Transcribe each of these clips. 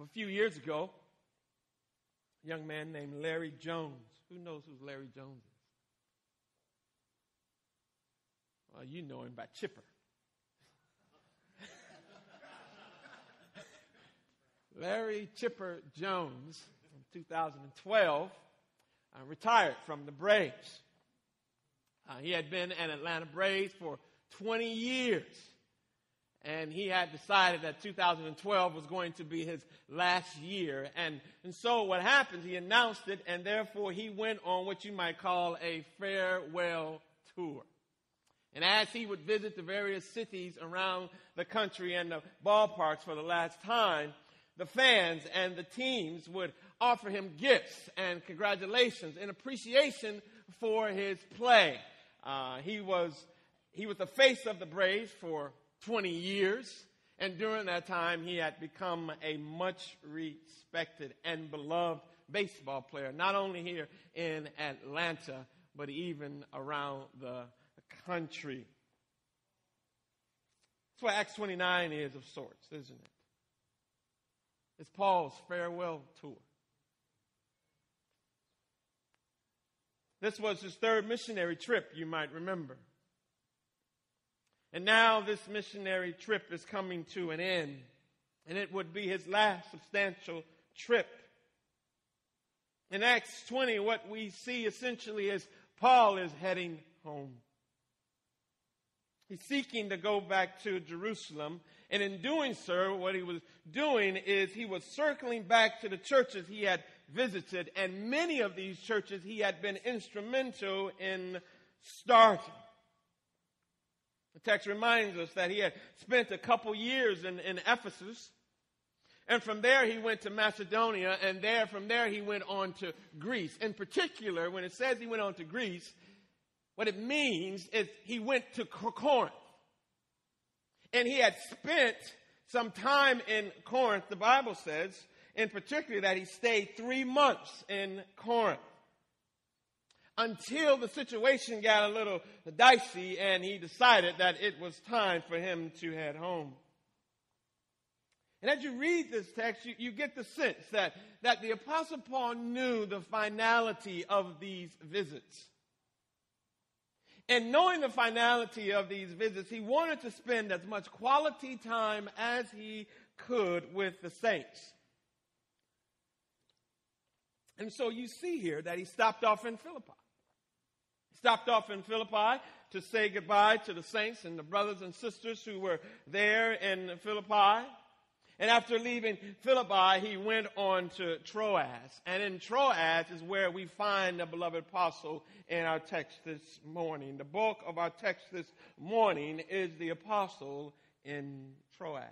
a few years ago, a young man named Larry Jones. Who knows who Larry Jones is? Well, you know him by Chipper. Larry Chipper Jones, from 2012, uh, retired from the Braves. Uh, he had been an Atlanta Braves for 20 years. And he had decided that 2012 was going to be his last year. And, and so what happened, he announced it, and therefore he went on what you might call a farewell tour. And as he would visit the various cities around the country and the ballparks for the last time, the fans and the teams would offer him gifts and congratulations and appreciation for his play. Uh, he was he was the face of the Braves for 20 years, and during that time, he had become a much respected and beloved baseball player, not only here in Atlanta, but even around the country. That's what Acts 29 is of sorts, isn't it? It's Paul's farewell tour. This was his third missionary trip, you might remember. And now this missionary trip is coming to an end, and it would be his last substantial trip. In Acts 20, what we see essentially is Paul is heading home. He's seeking to go back to Jerusalem. And in doing so, what he was doing is he was circling back to the churches he had visited. And many of these churches he had been instrumental in starting. The text reminds us that he had spent a couple years in, in Ephesus. And from there he went to Macedonia, and there from there he went on to Greece. In particular, when it says he went on to Greece, what it means is he went to Corinth. And he had spent some time in Corinth, the Bible says, in particular that he stayed three months in Corinth until the situation got a little dicey and he decided that it was time for him to head home. And as you read this text, you, you, get the sense that, that the Apostle Paul knew the finality of these visits. And knowing the finality of these visits, he wanted to spend as much quality time as he could with the saints. And so you see here that he stopped off in Philippi. Stopped off in Philippi to say goodbye to the saints and the brothers and sisters who were there in Philippi. And after leaving Philippi, he went on to Troas. And in Troas is where we find the beloved apostle in our text this morning. The bulk of our text this morning is the apostle in Troas.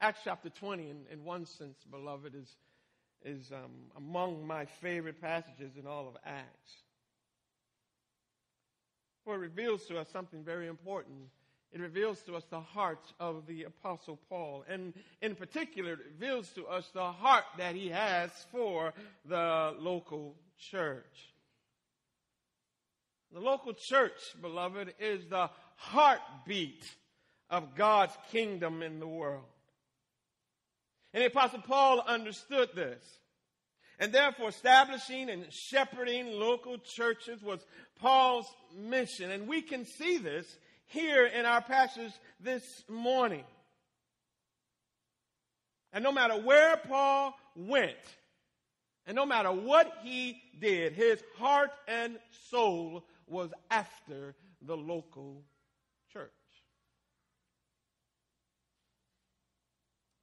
Acts chapter 20, in, in one sense, beloved, is, is um, among my favorite passages in all of Acts. For it reveals to us something very important it reveals to us the heart of the Apostle Paul. And in particular, it reveals to us the heart that he has for the local church. The local church, beloved, is the heartbeat of God's kingdom in the world. And the Apostle Paul understood this. And therefore, establishing and shepherding local churches was Paul's mission. And we can see this here in our passage this morning. And no matter where Paul went, and no matter what he did, his heart and soul was after the local church.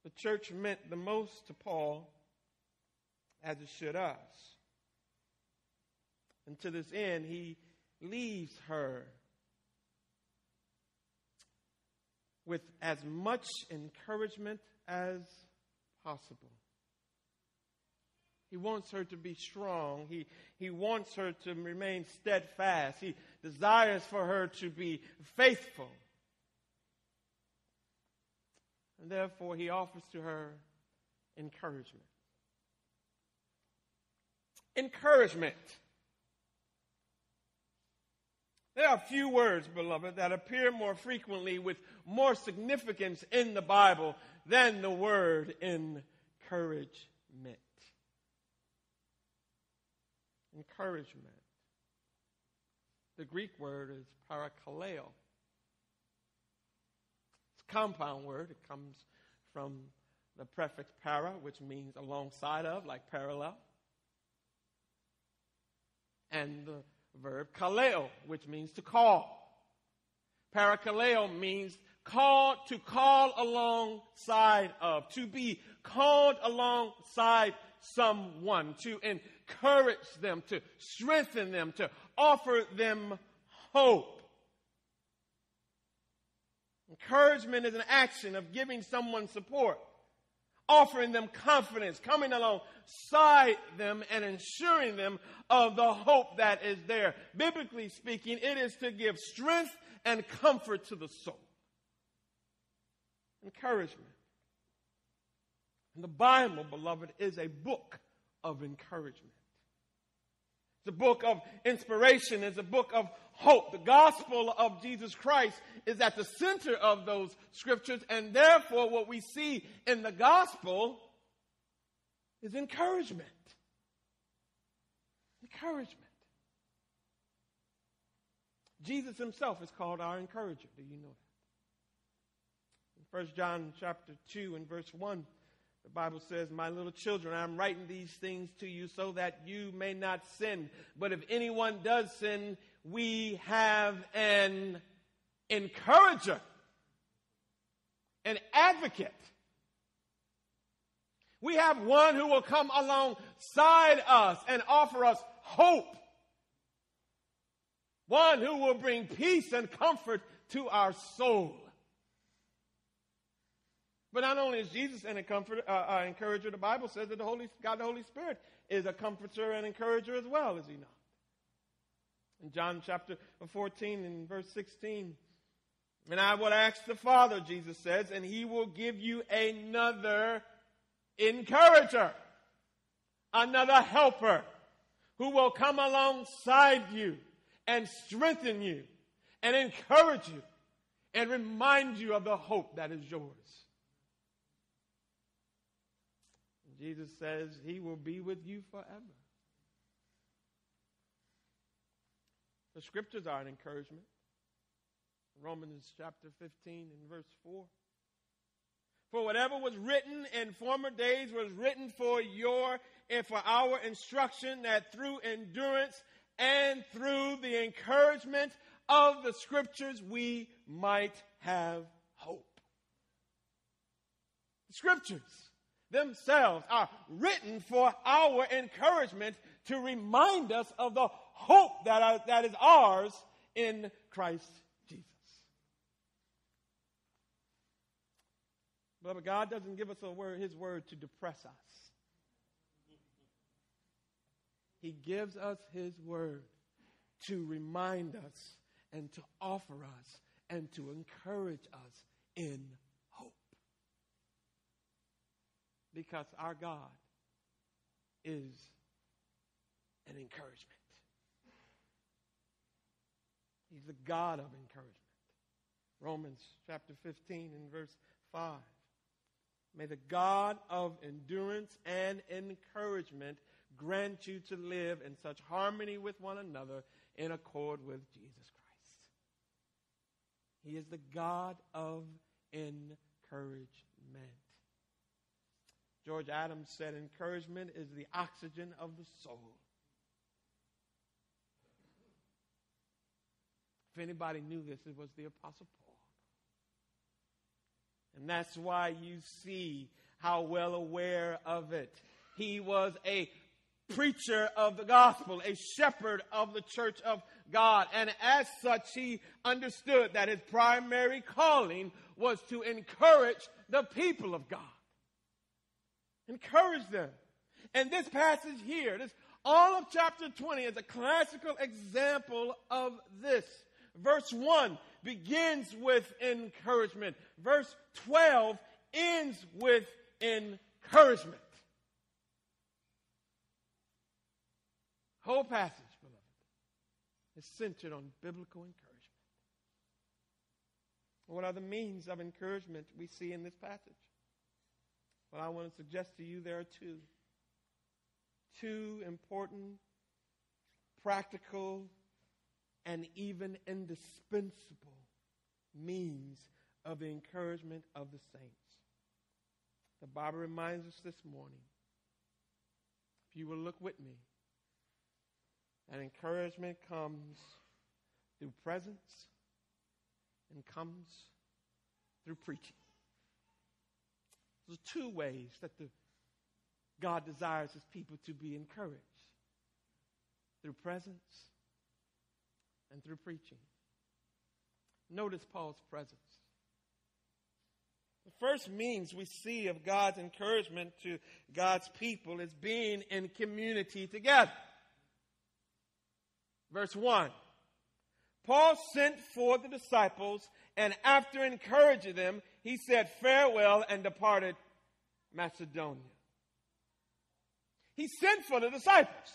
The church meant the most to Paul as it should us. And to this end, he leaves her with as much encouragement as possible. He wants her to be strong. He, he wants her to remain steadfast. He desires for her to be faithful. And therefore, he offers to her encouragement. Encouragement. There are few words, beloved, that appear more frequently with more significance in the Bible than the word encouragement. Encouragement. The Greek word is parakaleo. Compound word. It comes from the prefix para, which means alongside of, like parallel. And the verb kaleo, which means to call. Parakaleo means called to call alongside of, to be called alongside someone, to encourage them, to strengthen them, to offer them hope. Encouragement is an action of giving someone support, offering them confidence, coming alongside them and ensuring them of the hope that is there. Biblically speaking, it is to give strength and comfort to the soul. Encouragement. And the Bible, beloved, is a book of encouragement. It's a book of inspiration. It's a book of hope. The gospel of Jesus Christ is at the center of those scriptures, and therefore, what we see in the gospel is encouragement. Encouragement. Jesus himself is called our encourager. Do you know that? In 1 John chapter 2 and verse 1, the Bible says, My little children, I'm writing these things to you so that you may not sin. But if anyone does sin, we have an encourager, an advocate. We have one who will come alongside us and offer us hope. One who will bring peace and comfort to our soul. But not only is Jesus an comfort, uh, uh, encourager, the Bible says that the Holy, God the Holy Spirit is a comforter and encourager as well, is he not? In John chapter 14 and verse 16, and I will ask the Father, Jesus says, and he will give you another encourager, another helper who will come alongside you and strengthen you and encourage you and remind you of the hope that is yours. Jesus says he will be with you forever. The scriptures are an encouragement. Romans chapter 15 and verse 4. For whatever was written in former days was written for your and for our instruction that through endurance and through the encouragement of the scriptures we might have hope. The scriptures themselves are written for our encouragement to remind us of the hope that, are, that is ours in Christ Jesus. But God doesn't give us a word, His word to depress us. He gives us His word to remind us and to offer us and to encourage us in hope. Because our God is an encouragement. He's the God of encouragement. Romans chapter 15 and verse 5. May the God of endurance and encouragement grant you to live in such harmony with one another in accord with Jesus Christ. He is the God of encouragement. George Adams said, Encouragement is the oxygen of the soul. If anybody knew this, it was the Apostle Paul. And that's why you see how well aware of it. He was a preacher of the gospel, a shepherd of the church of God. And as such, he understood that his primary calling was to encourage the people of God. Encourage them. And this passage here, this all of chapter 20 is a classical example of this. Verse 1 begins with encouragement. Verse 12 ends with encouragement. Whole passage, beloved, is centered on biblical encouragement. What are the means of encouragement we see in this passage? Well, I want to suggest to you there are two. Two important, practical, and even indispensable means of the encouragement of the saints. The Bible reminds us this morning, if you will look with me, that encouragement comes through presence and comes through preaching. There's two ways that the God desires his people to be encouraged through presence and through preaching. Notice Paul's presence. The first means we see of God's encouragement to God's people is being in community together. Verse 1 Paul sent for the disciples, and after encouraging them, he said farewell and departed Macedonia. He sent for the disciples.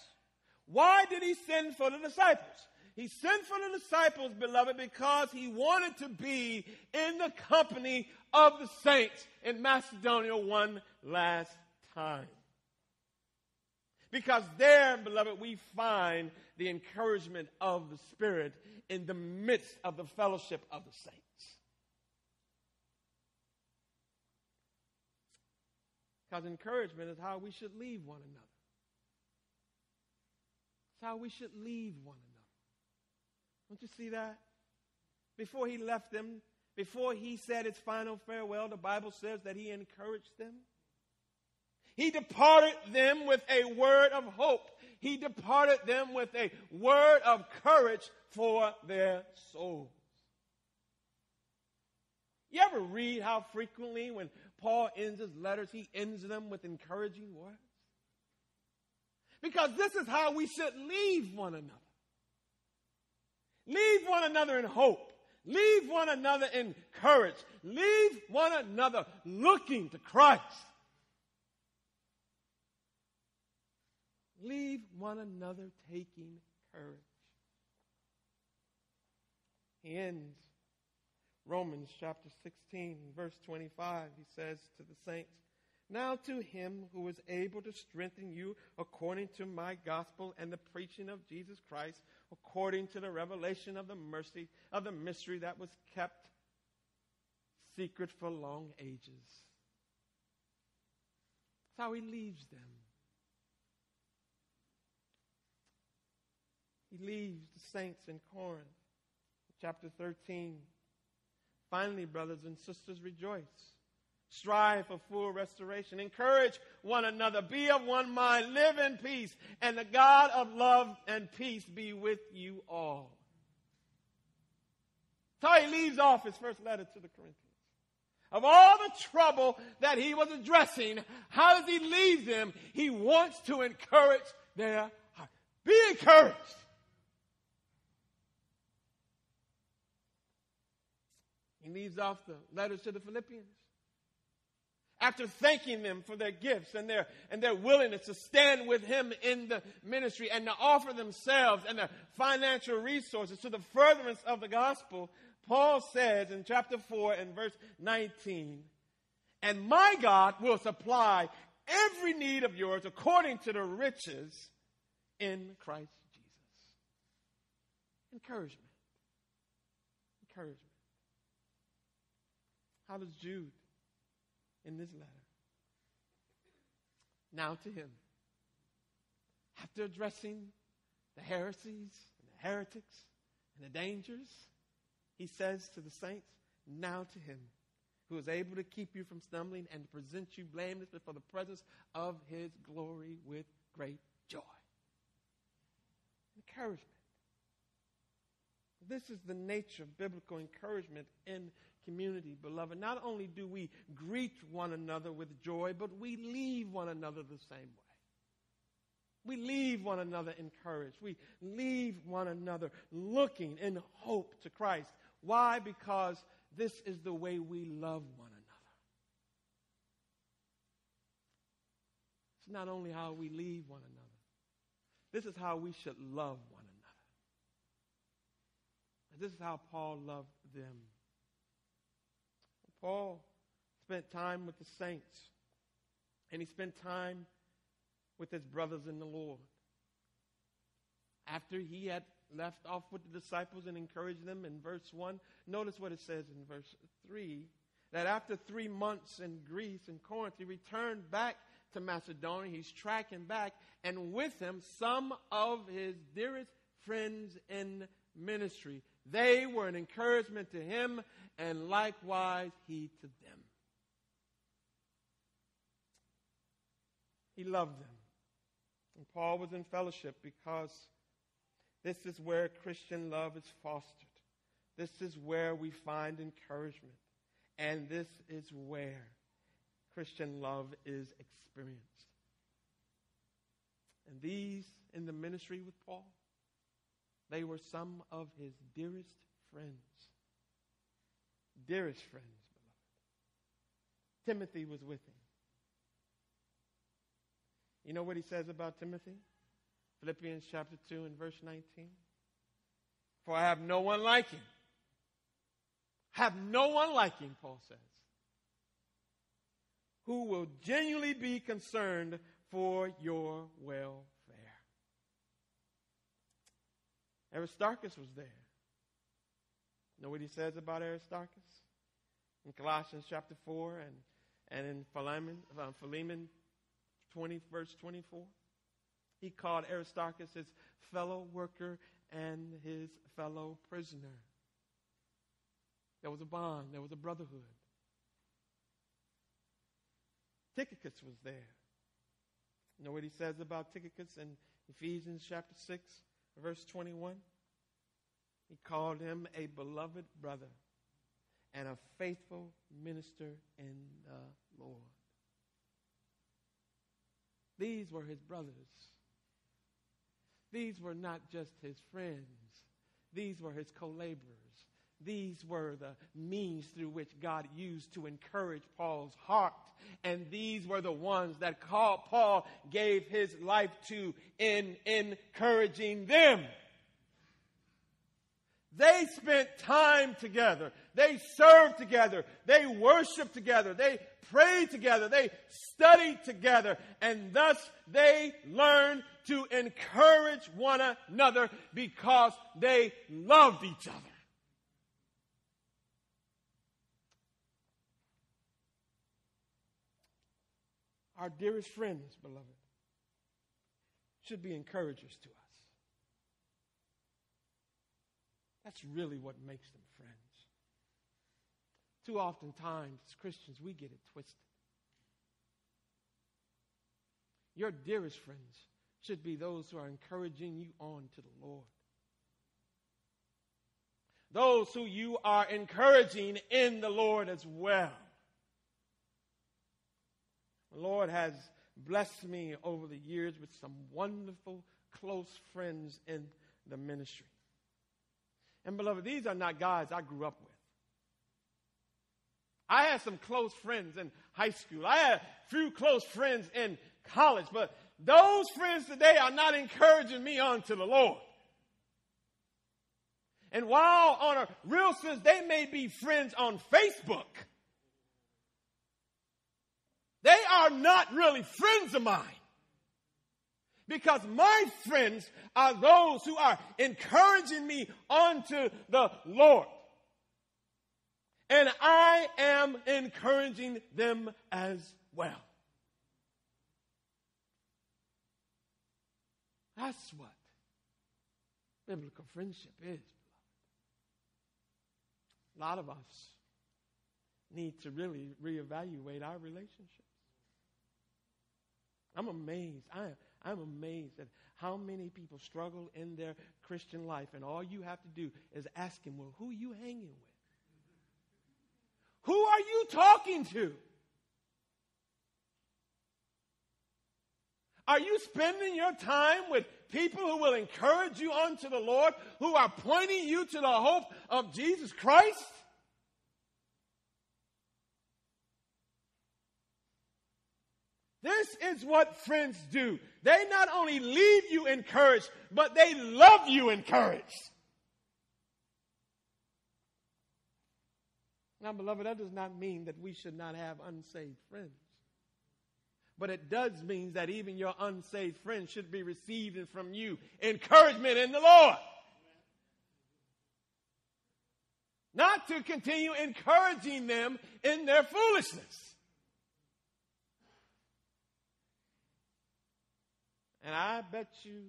Why did he send for the disciples? He sent for the disciples, beloved, because he wanted to be in the company of the saints in Macedonia one last time. Because there, beloved, we find the encouragement of the Spirit in the midst of the fellowship of the saints. Because encouragement is how we should leave one another. It's how we should leave one another. Don't you see that? Before he left them, before he said his final farewell, the Bible says that he encouraged them. He departed them with a word of hope. He departed them with a word of courage for their souls. You ever read how frequently when Paul ends his letters, he ends them with encouraging words? Because this is how we should leave one another. Leave one another in hope. Leave one another in courage. Leave one another looking to Christ. Leave one another taking courage. He ends Romans chapter 16, verse 25. He says to the saints, Now to him who is able to strengthen you according to my gospel and the preaching of Jesus Christ, according to the revelation of the mercy of the mystery that was kept secret for long ages. That's how he leaves them. He leaves the saints in Corinth. Chapter 13. Finally, brothers and sisters, rejoice. Strive for full restoration. Encourage one another. Be of one mind. Live in peace. And the God of love and peace be with you all. So he leaves off his first letter to the Corinthians. Of all the trouble that he was addressing, how does he leave them? He wants to encourage their heart. Be encouraged. He leaves off the letters to the Philippians. After thanking them for their gifts and their, and their willingness to stand with him in the ministry and to offer themselves and their financial resources to the furtherance of the gospel, Paul says in chapter 4 and verse 19, And my God will supply every need of yours according to the riches in Christ Jesus. Encouragement. Encouragement. How does Jude in this letter? Now to him. After addressing the heresies and the heretics and the dangers, he says to the saints, Now to him who is able to keep you from stumbling and to present you blameless before the presence of his glory with great joy. Encouragement. This is the nature of biblical encouragement in community, beloved. Not only do we greet one another with joy, but we leave one another the same way. We leave one another encouraged. We leave one another looking in hope to Christ. Why? Because this is the way we love one another. It's not only how we leave one another, this is how we should love one another. This is how Paul loved them. Paul spent time with the saints, and he spent time with his brothers in the Lord. After he had left off with the disciples and encouraged them in verse 1, notice what it says in verse 3 that after three months in Greece and Corinth, he returned back to Macedonia. He's tracking back, and with him, some of his dearest friends in ministry. They were an encouragement to him, and likewise he to them. He loved them. And Paul was in fellowship because this is where Christian love is fostered. This is where we find encouragement. And this is where Christian love is experienced. And these in the ministry with Paul, they were some of his dearest friends. Dearest friends, beloved. Timothy was with him. You know what he says about Timothy? Philippians chapter 2 and verse 19. For I have no one like him. Have no one like him, Paul says, who will genuinely be concerned for your welfare. Aristarchus was there. Know what he says about Aristarchus? In Colossians chapter 4 and, and in Philemon, uh, Philemon 20, verse 24. He called Aristarchus his fellow worker and his fellow prisoner. There was a bond, there was a brotherhood. Tychicus was there. Know what he says about Tychicus in Ephesians chapter 6, verse 21? He called him a beloved brother and a faithful minister in the Lord. These were his brothers. These were not just his friends, these were his co laborers. These were the means through which God used to encourage Paul's heart. And these were the ones that Paul gave his life to in encouraging them. They spent time together. They served together. They worshiped together. They prayed together. They studied together. And thus they learned to encourage one another because they loved each other. Our dearest friends, beloved, should be encouragers to us. That's really what makes them friends. Too often times, as Christians, we get it twisted. Your dearest friends should be those who are encouraging you on to the Lord. Those who you are encouraging in the Lord as well. Lord has blessed me over the years with some wonderful, close friends in the ministry. And beloved, these are not guys I grew up with. I had some close friends in high school. I had a few close friends in college, but those friends today are not encouraging me on to the Lord. And while on a real sense, they may be friends on Facebook, they are not really friends of mine. Because my friends are those who are encouraging me unto the Lord. And I am encouraging them as well. That's what biblical friendship is. A lot of us need to really reevaluate our relationships. I'm amazed. I I'm amazed at how many people struggle in their Christian life, and all you have to do is ask him, Well, who are you hanging with? Who are you talking to? Are you spending your time with people who will encourage you unto the Lord, who are pointing you to the hope of Jesus Christ? This is what friends do. They not only leave you encouraged, but they love you encouraged. Now, beloved, that does not mean that we should not have unsaved friends. But it does mean that even your unsaved friends should be receiving from you encouragement in the Lord. Not to continue encouraging them in their foolishness. And I bet you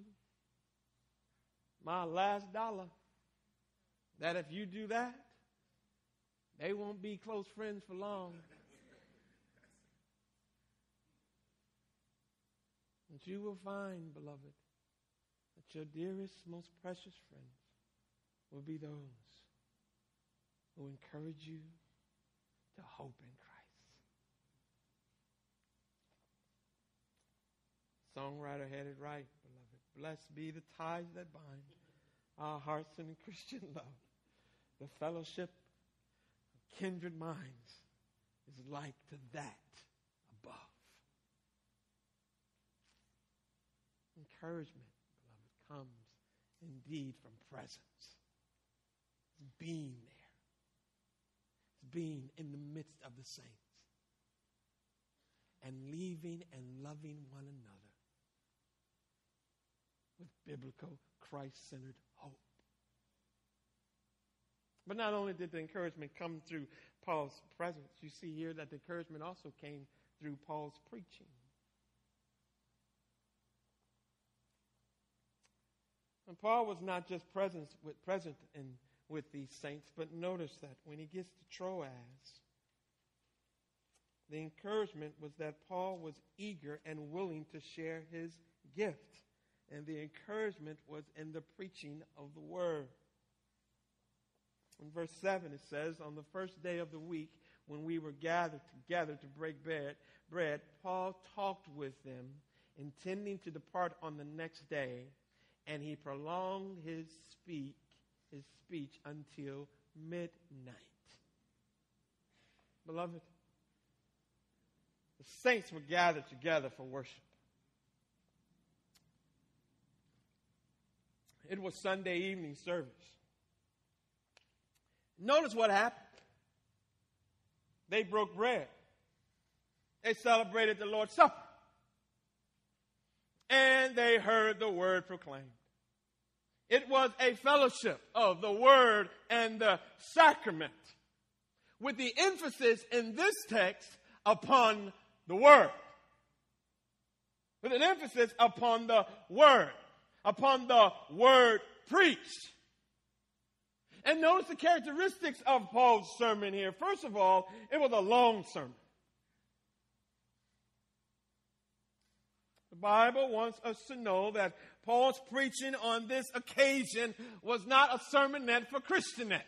my last dollar that if you do that, they won't be close friends for long. And you will find, beloved, that your dearest, most precious friends will be those who encourage you to hope in Christ. Songwriter had it right, beloved. Blessed be the ties that bind our hearts in Christian love. The fellowship of kindred minds is like to that above. Encouragement, beloved, comes indeed from presence. It's being there. It's being in the midst of the saints. And leaving and loving one another with biblical, Christ centered hope. But not only did the encouragement come through Paul's presence, you see here that the encouragement also came through Paul's preaching. And Paul was not just present with, present in, with these saints, but notice that when he gets to Troas, the encouragement was that Paul was eager and willing to share his gift and the encouragement was in the preaching of the word. In verse 7, it says, On the first day of the week, when we were gathered together to break bread, bread, Paul talked with them, intending to depart on the next day, and he prolonged his speak, his speech until midnight. Beloved, the saints were gathered together for worship. It was Sunday evening service. Notice what happened. They broke bread. They celebrated the Lord's Supper. And they heard the word proclaimed. It was a fellowship of the word and the sacrament, with the emphasis in this text upon the word. With an emphasis upon the word upon the word preached. And notice the characteristics of Paul's sermon here. First of all, it was a long sermon. The Bible wants us to know that Paul's preaching on this occasion was not a sermonette for Christianettes.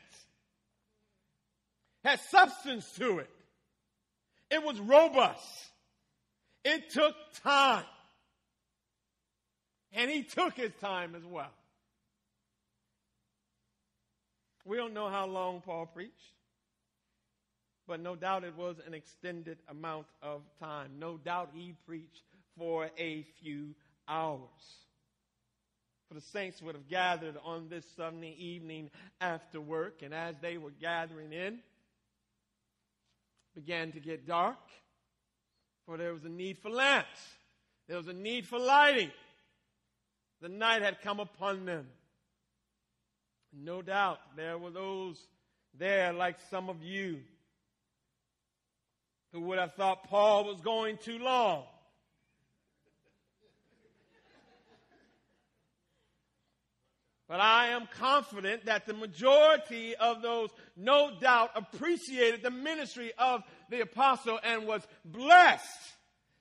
Had substance to it. It was robust. It took time. And he took his time as well. We don't know how long Paul preached, but no doubt it was an extended amount of time. No doubt he preached for a few hours. For the saints would have gathered on this Sunday evening after work, and as they were gathering in, began to get dark, for there was a need for lamps. There was a need for lighting. The night had come upon them. No doubt there were those there, like some of you, who would have thought Paul was going too long. But I am confident that the majority of those no doubt appreciated the ministry of the apostle and was blessed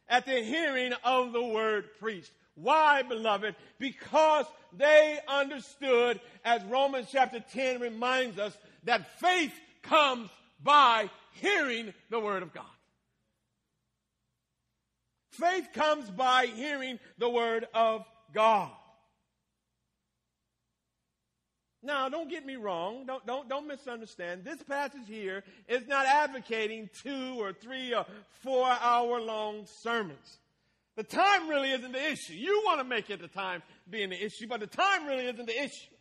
at the hearing of the word preached. Why, beloved? Because they understood, as Romans chapter 10 reminds us, that faith comes by hearing the Word of God. Faith comes by hearing the Word of God. Now, don't get me wrong. Don't, don't, don't misunderstand. This passage here is not advocating two or three or four hour long sermons. The time really isn't the issue. You want to make it the time being the issue, but the time really isn't the issue.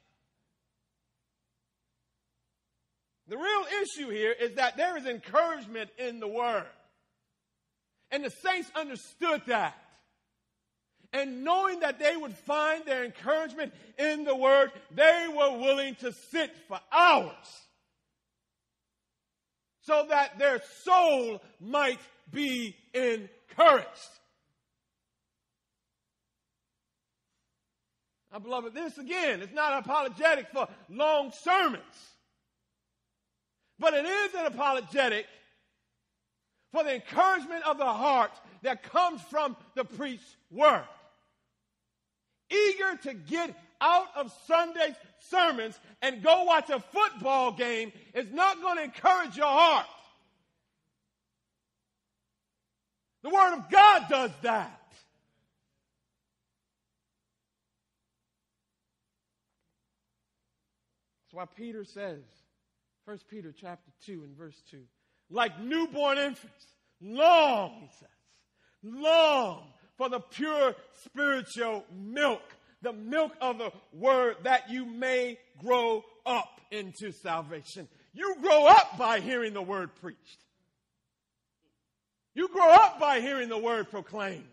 The real issue here is that there is encouragement in the word. And the saints understood that. And knowing that they would find their encouragement in the word, they were willing to sit for hours so that their soul might be encouraged. Beloved, this again is not apologetic for long sermons, but it is an apologetic for the encouragement of the heart that comes from the preached word. Eager to get out of Sunday's sermons and go watch a football game is not going to encourage your heart. The Word of God does that. That's why Peter says, 1 Peter chapter 2 and verse 2, like newborn infants, long, he says, long for the pure spiritual milk, the milk of the word that you may grow up into salvation. You grow up by hearing the word preached. You grow up by hearing the word proclaimed.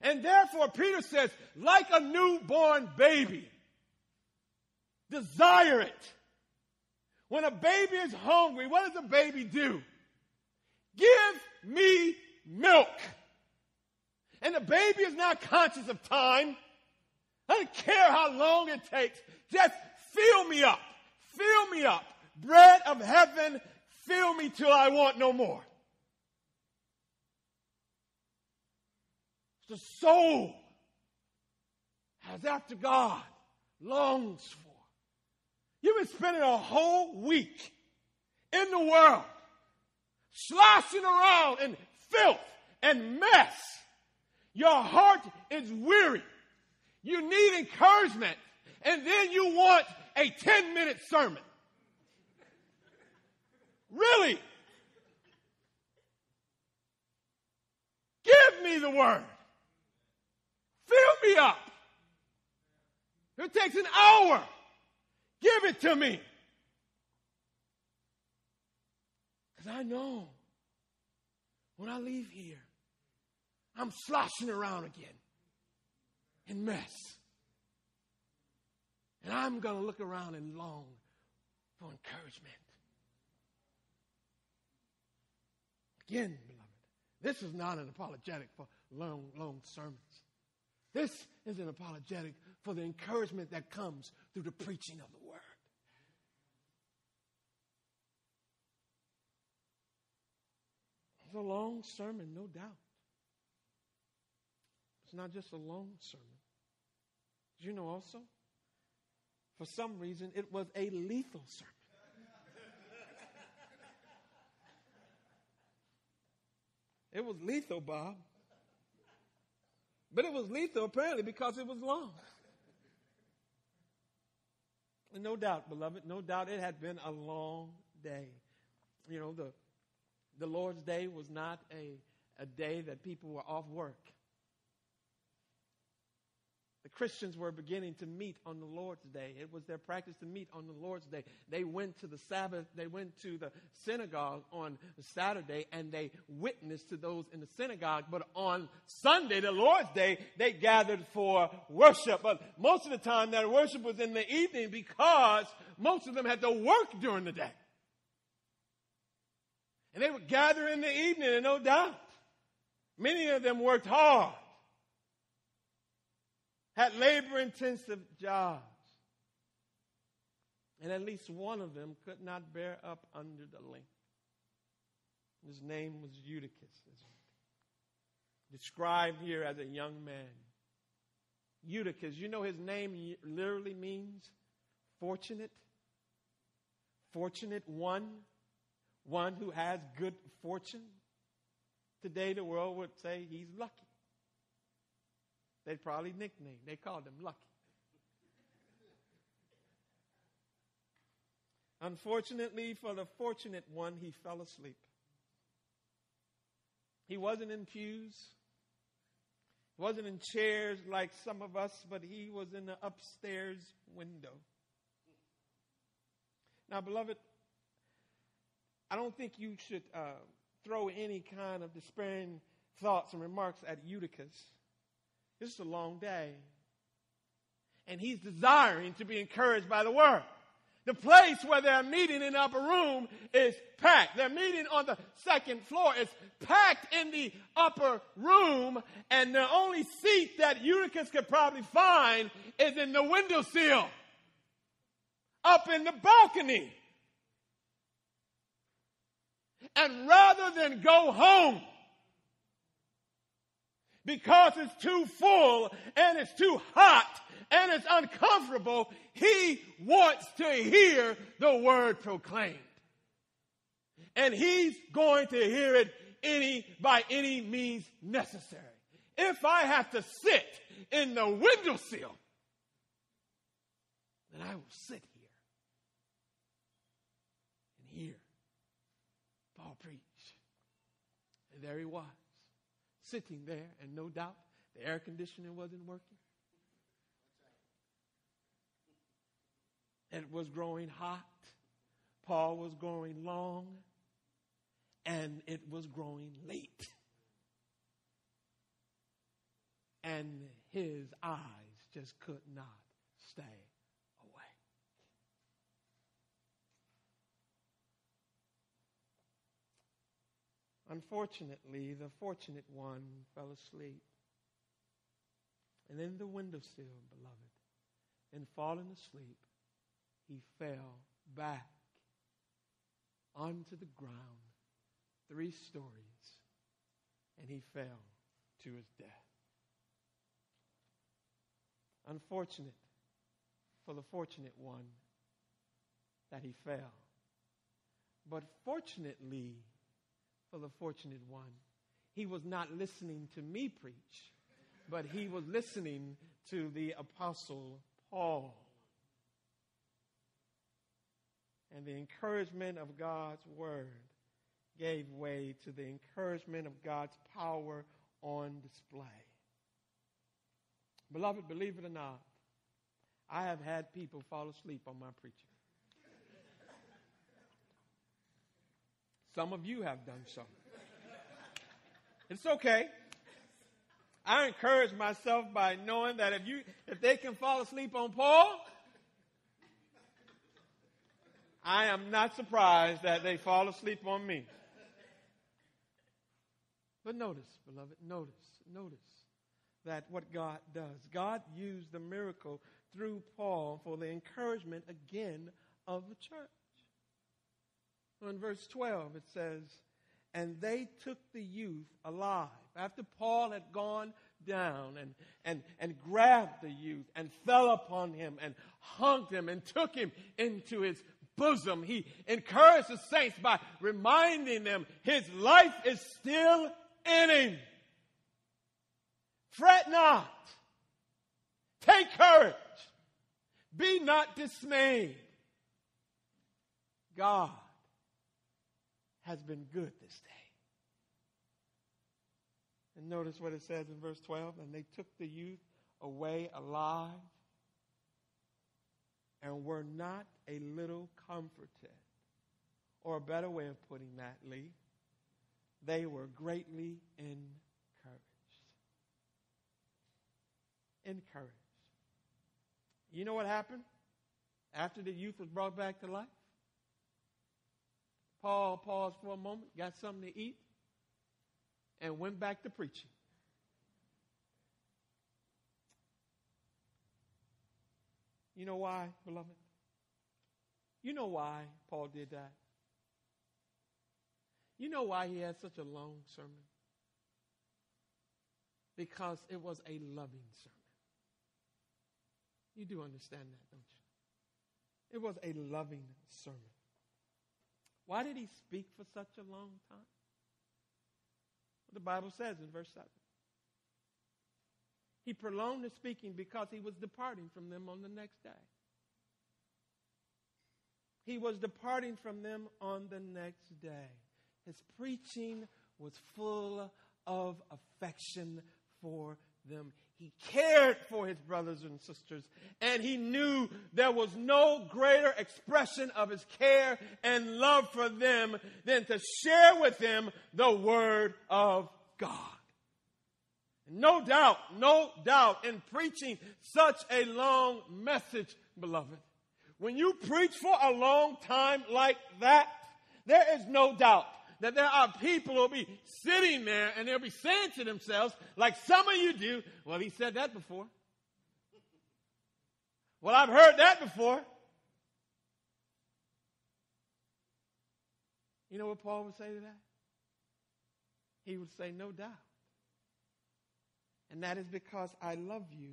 And therefore, Peter says, like a newborn baby, desire it. When a baby is hungry, what does a baby do? Give me milk. And the baby is not conscious of time. I don't care how long it takes. Just fill me up. Fill me up. Bread of heaven, fill me till I want no more. The soul has after God longs for. You've been spending a whole week in the world sloshing around in filth and mess. Your heart is weary. You need encouragement. And then you want a 10 minute sermon. Really? Give me the word. Fill me up. It takes an hour. Give it to me. Because I know when I leave here, I'm sloshing around again in mess. And I'm going to look around and long for encouragement. Again, beloved, this is not an apologetic for long, long sermons. This is an apologetic for the encouragement that comes through the preaching of the word. It's a long sermon, no doubt. It's not just a long sermon. Did you know also? For some reason, it was a lethal sermon. It was lethal, Bob. But it was lethal apparently because it was long. And no doubt, beloved, no doubt it had been a long day. You know, the, the Lord's Day was not a, a day that people were off work. The Christians were beginning to meet on the Lord's Day. It was their practice to meet on the Lord's Day. They went to the Sabbath, they went to the synagogue on Saturday and they witnessed to those in the synagogue. But on Sunday, the Lord's Day, they gathered for worship. But most of the time that worship was in the evening because most of them had to work during the day. And they would gather in the evening, and no doubt, many of them worked hard had labor intensive jobs. And at least one of them could not bear up under the length. His name was Eutychus, described here as a young man. Eutychus, you know his name literally means fortunate. Fortunate one, one who has good fortune. Today the world would say he's lucky. They'd probably nickname. They called him Lucky. Unfortunately for the fortunate one, he fell asleep. He wasn't in pews, He wasn't in chairs like some of us, but he was in the upstairs window. Now, beloved, I don't think you should uh, throw any kind of despairing thoughts and remarks at Eutychus. This is a long day. And he's desiring to be encouraged by the word. The place where they're meeting in the upper room is packed. They're meeting on the second floor. It's packed in the upper room, and the only seat that Eutychus could probably find is in the windowsill, up in the balcony. And rather than go home, because it's too full and it's too hot and it's uncomfortable, he wants to hear the word proclaimed. And he's going to hear it any by any means necessary. If I have to sit in the windowsill, then I will sit here and hear Paul preach. And there he was, sitting there, and no doubt the air conditioning wasn't working. It was growing hot. Paul was growing long. And it was growing late. And his eyes just could not stay away. Unfortunately, the fortunate one fell asleep. And in the windowsill, beloved, and falling asleep, he fell back onto the ground three stories and he fell to his death. Unfortunate for the fortunate one that he fell. But fortunately for the fortunate one, he was not listening to me preach, but he was listening to the Apostle Paul and the encouragement of God's word gave way to the encouragement of God's power on display. Beloved, believe it or not, I have had people fall asleep on my preaching. Some of you have done so. It's okay. I encourage myself by knowing that if you if they can fall asleep on Paul, I am not surprised that they fall asleep on me. But notice, beloved, notice, notice that what God does. God used the miracle through Paul for the encouragement again of the church. In verse 12 it says, And they took the youth alive. After Paul had gone down and, and, and grabbed the youth and fell upon him and hung him and took him into his bosom. He encouraged the saints by reminding them his life is still in him. Fret not. Take courage. Be not dismayed. God has been good this day. And notice what it says in verse 12 and they took the youth away alive and were not a little comforted. Or a better way of putting that, Lee, they were greatly encouraged. Encouraged. You know what happened after the youth was brought back to life? Paul paused for a moment, got something to eat, and went back to preaching. You know why, beloved? You know why Paul did that? You know why he had such a long sermon? Because it was a loving sermon. You do understand that, don't you? It was a loving sermon. Why did he speak for such a long time? the Bible says in verse 7. He prolonged the speaking because he was departing from them on the next day. He was departing from them on the next day. His preaching was full of affection for them. He cared for his brothers and sisters, and he knew there was no greater expression of his care and love for them than to share with them the Word of God. No doubt, no doubt, in preaching such a long message, beloved, when you preach for a long time like that, there is no doubt that there are people who will be sitting there and they'll be saying to themselves, like some of you do, well, he said that before. Well, I've heard that before. You know what Paul would say to that? He would say, No doubt. And that is because I love you,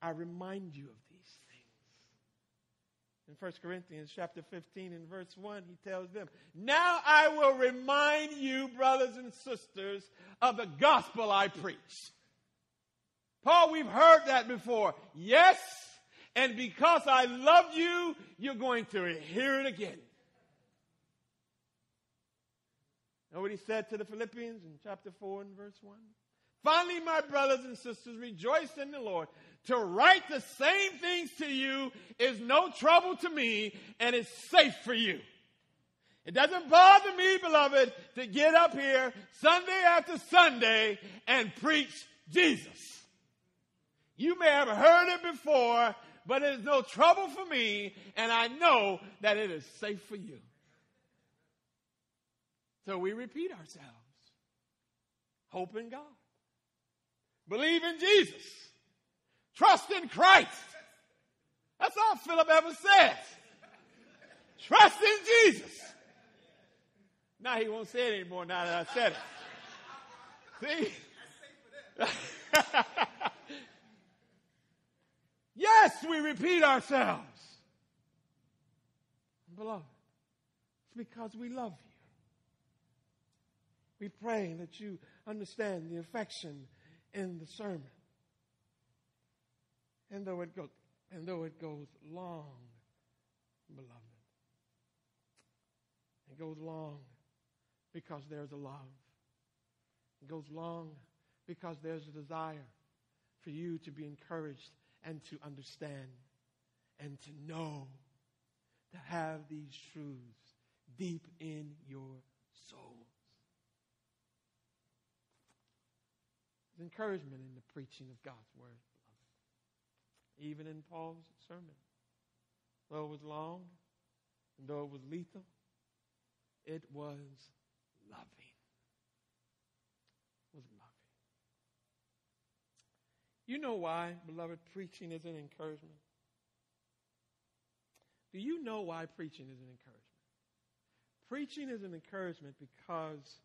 I remind you of these in 1 Corinthians chapter 15 and verse 1, he tells them, Now I will remind you, brothers and sisters, of the gospel I preach. Paul, we've heard that before. Yes, and because I love you, you're going to hear it again. Know what he said to the Philippians in chapter 4 and verse 1? Finally, my brothers and sisters, rejoice in the Lord to write the same things to you is no trouble to me and it's safe for you. It doesn't bother me, beloved, to get up here Sunday after Sunday and preach Jesus. You may have heard it before, but it is no trouble for me, and I know that it is safe for you. So we repeat ourselves. Hope in God. Believe in Jesus. Trust in Christ. That's all Philip ever says. Trust in Jesus. Now he won't say it anymore now that I said it. See? yes, we repeat ourselves. Beloved, it's because we love you. We pray that you understand the affection in the sermon. And though it goes, and though it goes long, beloved, it goes long because there's a love. It goes long because there's a desire for you to be encouraged and to understand and to know, to have these truths deep in your souls. Encouragement in the preaching of God's word even in Paul's sermon. Though it was long, and though it was lethal, it was loving. It was loving. You know why, beloved, preaching is an encouragement? Do you know why preaching is an encouragement? Preaching is an encouragement because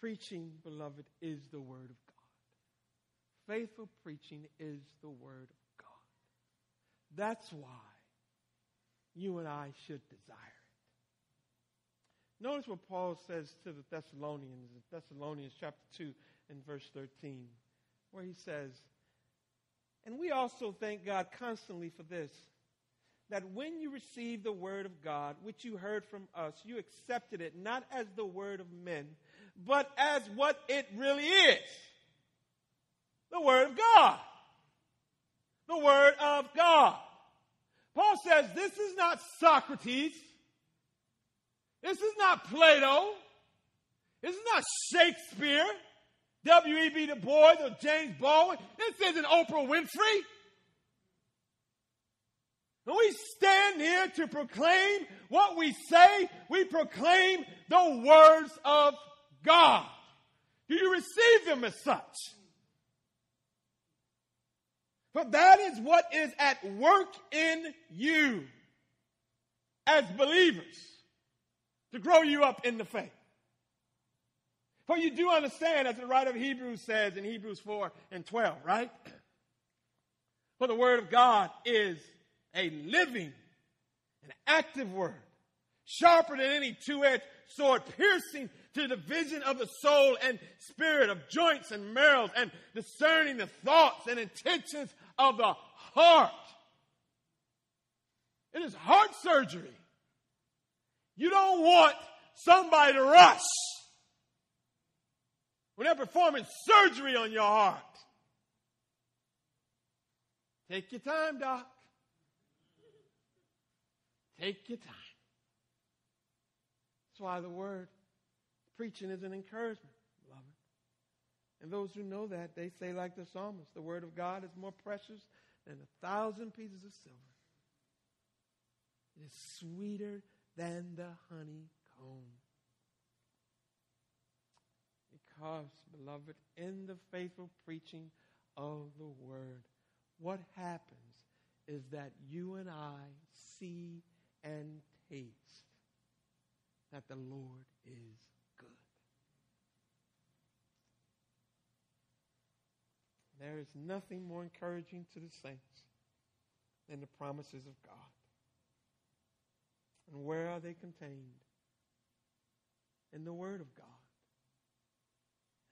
preaching, beloved, is the Word of God. Faithful preaching is the Word of God. that's why you and I should desire it. Notice what Paul says to the Thessalonians, Thessalonians chapter 2 and verse 13, where he says, And we also thank God constantly for this, that when you received the word of God, which you heard from us, you accepted it not as the word of men, but as what it really is the word of God the Word of God. Paul says this is not Socrates. This is not Plato. This is not Shakespeare, W.E.B. Du Bois, or James Baldwin. This isn't Oprah Winfrey. When we stand here to proclaim what we say, we proclaim the words of God. Do you receive them as such? For that is what is at work in you as believers to grow you up in the faith. For you do understand, as the writer of Hebrews says in Hebrews 4 and 12, right? For the word of God is a living and active word, sharper than any two edged sword, piercing to the division of the soul and spirit, of joints and marrows, and discerning the thoughts and intentions of the heart. It is heart surgery. You don't want somebody to rush when they're performing surgery on your heart. Take your time, Doc. Take your time. That's why the word preaching is an encouragement. And those who know that, they say, like the psalmist, the word of God is more precious than a thousand pieces of silver. It is sweeter than the honeycomb. Because, beloved, in the faithful preaching of the word, what happens is that you and I see and taste that the Lord is good. There is nothing more encouraging to the saints than the promises of God. And where are they contained? In the Word of God.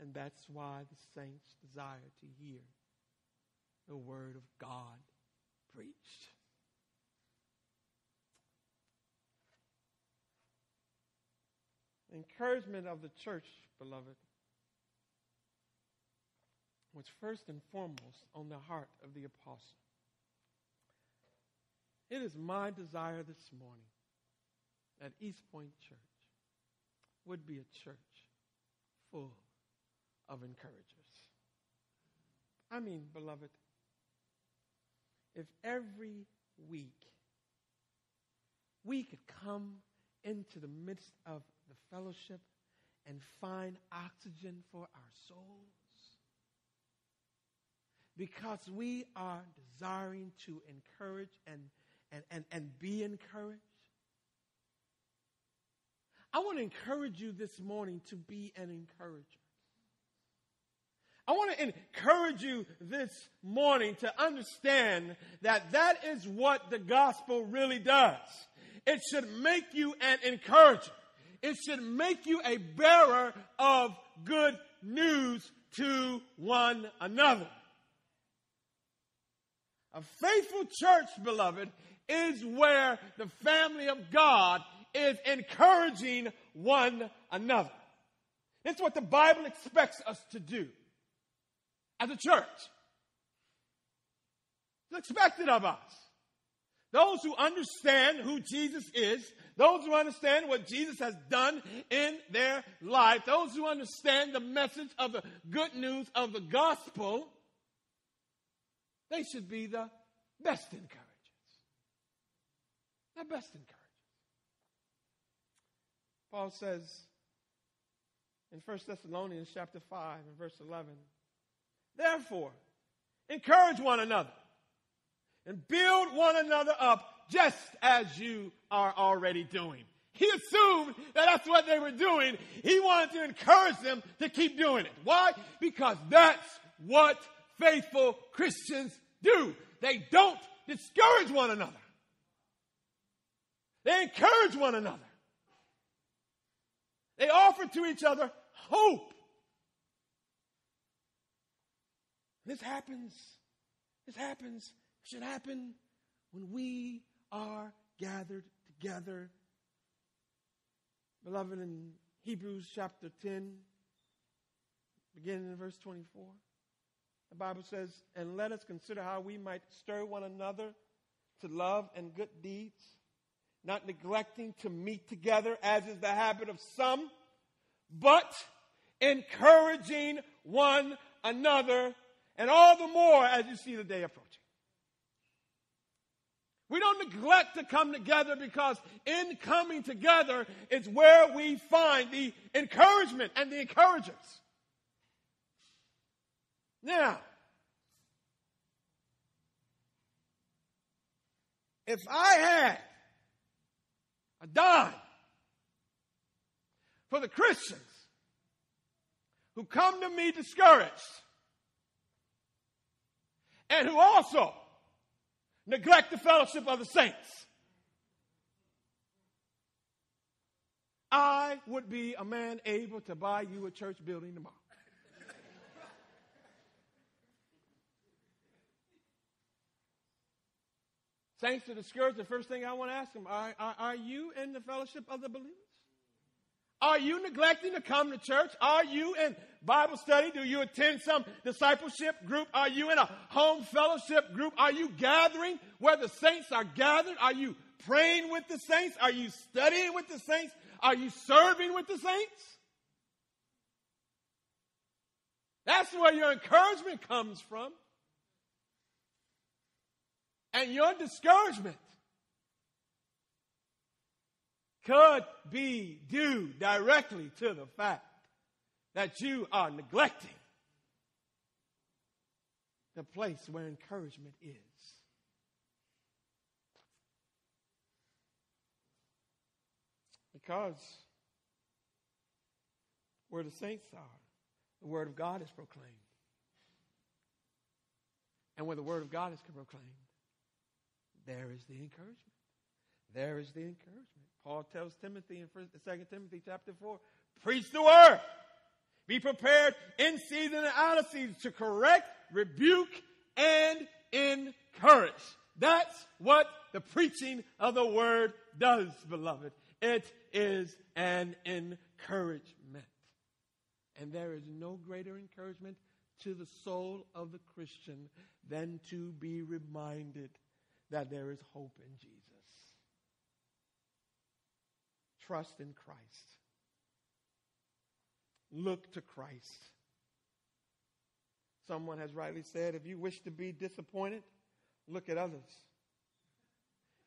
And that's why the saints desire to hear the Word of God preached. encouragement of the church, beloved, was first and foremost on the heart of the apostle. It is my desire this morning that East Point Church would be a church full of encouragers. I mean, beloved, if every week we could come into the midst of the fellowship and find oxygen for our souls. Because we are desiring to encourage and, and, and, and be encouraged. I want to encourage you this morning to be an encourager. I want to encourage you this morning to understand that that is what the gospel really does. It should make you an encourager. It should make you a bearer of good news to one another. A faithful church, beloved, is where the family of God is encouraging one another. It's what the Bible expects us to do as a church. It's expected of us. Those who understand who Jesus is, those who understand what Jesus has done in their life, those who understand the message of the good news of the gospel, they should be the best encouragers. The best encouragers. Paul says in 1 Thessalonians chapter 5 and verse 11, Therefore, encourage one another and build one another up just as you are already doing. He assumed that that's what they were doing. He wanted to encourage them to keep doing it. Why? Because that's what faithful Christians do. They don't discourage one another. They encourage one another. They offer to each other hope. This happens. This happens It should happen when we are gathered together. Beloved, in Hebrews chapter 10, beginning in verse 24, the Bible says, And let us consider how we might stir one another to love and good deeds, not neglecting to meet together, as is the habit of some, but encouraging one another, and all the more as you see the day approaching. We don't neglect to come together because in coming together is where we find the encouragement and the encouragers. Now, if I had a dime for the Christians who come to me discouraged and who also neglect the fellowship of the saints. I would be a man able to buy you a church building tomorrow. Saints are discouraged. The first thing I want to ask them are, are, are you in the fellowship of the believers? Are you neglecting to come to church? Are you in Bible study? Do you attend some discipleship group? Are you in a home fellowship group? Are you gathering where the saints are gathered? Are you praying with the saints? Are you studying with the saints? Are you serving with the saints? That's where your encouragement comes from. And your discouragement could be due directly to the fact that you are neglecting the place where encouragement is. Because where the saints are, the Word of God is proclaimed. And where the Word of God is proclaimed, there is the encouragement. There is the encouragement. Paul tells Timothy in 2 Timothy chapter 4, preach the Word. Be prepared in season and out of season to correct, rebuke, and encourage. That's what the preaching of the Word does, beloved. It is an encouragement. And there is no greater encouragement to the soul of the Christian than to be reminded that there is hope in Jesus. Trust in Christ. Look to Christ. Someone has rightly said if you wish to be disappointed, look at others.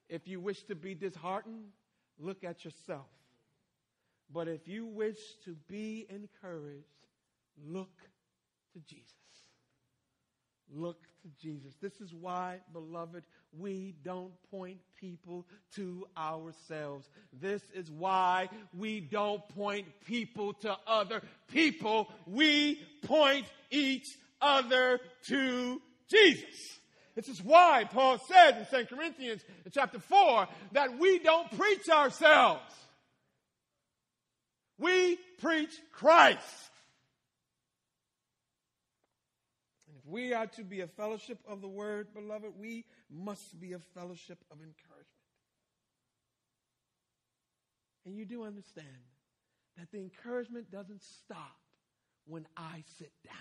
If you wish to be disheartened, look at yourself. But if you wish to be encouraged, look to Jesus. Look to Jesus. This is why, beloved, we don't point people to ourselves. This is why we don't point people to other people. We point each other to Jesus. This is why Paul said in 2 Corinthians in chapter 4 that we don't preach ourselves. We preach Christ. And if we are to be a fellowship of the word, beloved, we must be a fellowship of encouragement. And you do understand that the encouragement doesn't stop when I sit down.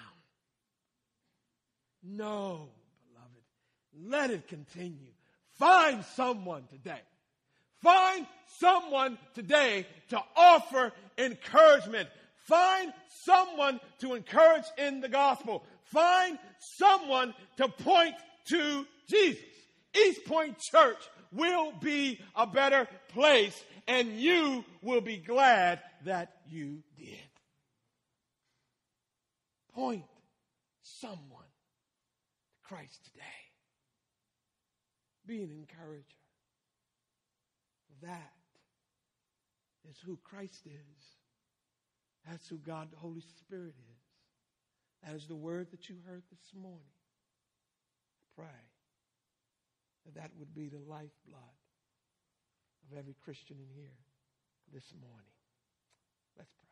No, beloved. Let it continue. Find someone today Find someone today to offer encouragement. Find someone to encourage in the gospel. Find someone to point to Jesus. East Point Church will be a better place and you will be glad that you did. Point someone to Christ today. Be an encourager. That is who Christ is. That's who God the Holy Spirit is. That is the word that you heard this morning. I pray that that would be the lifeblood of every Christian in here this morning. Let's pray.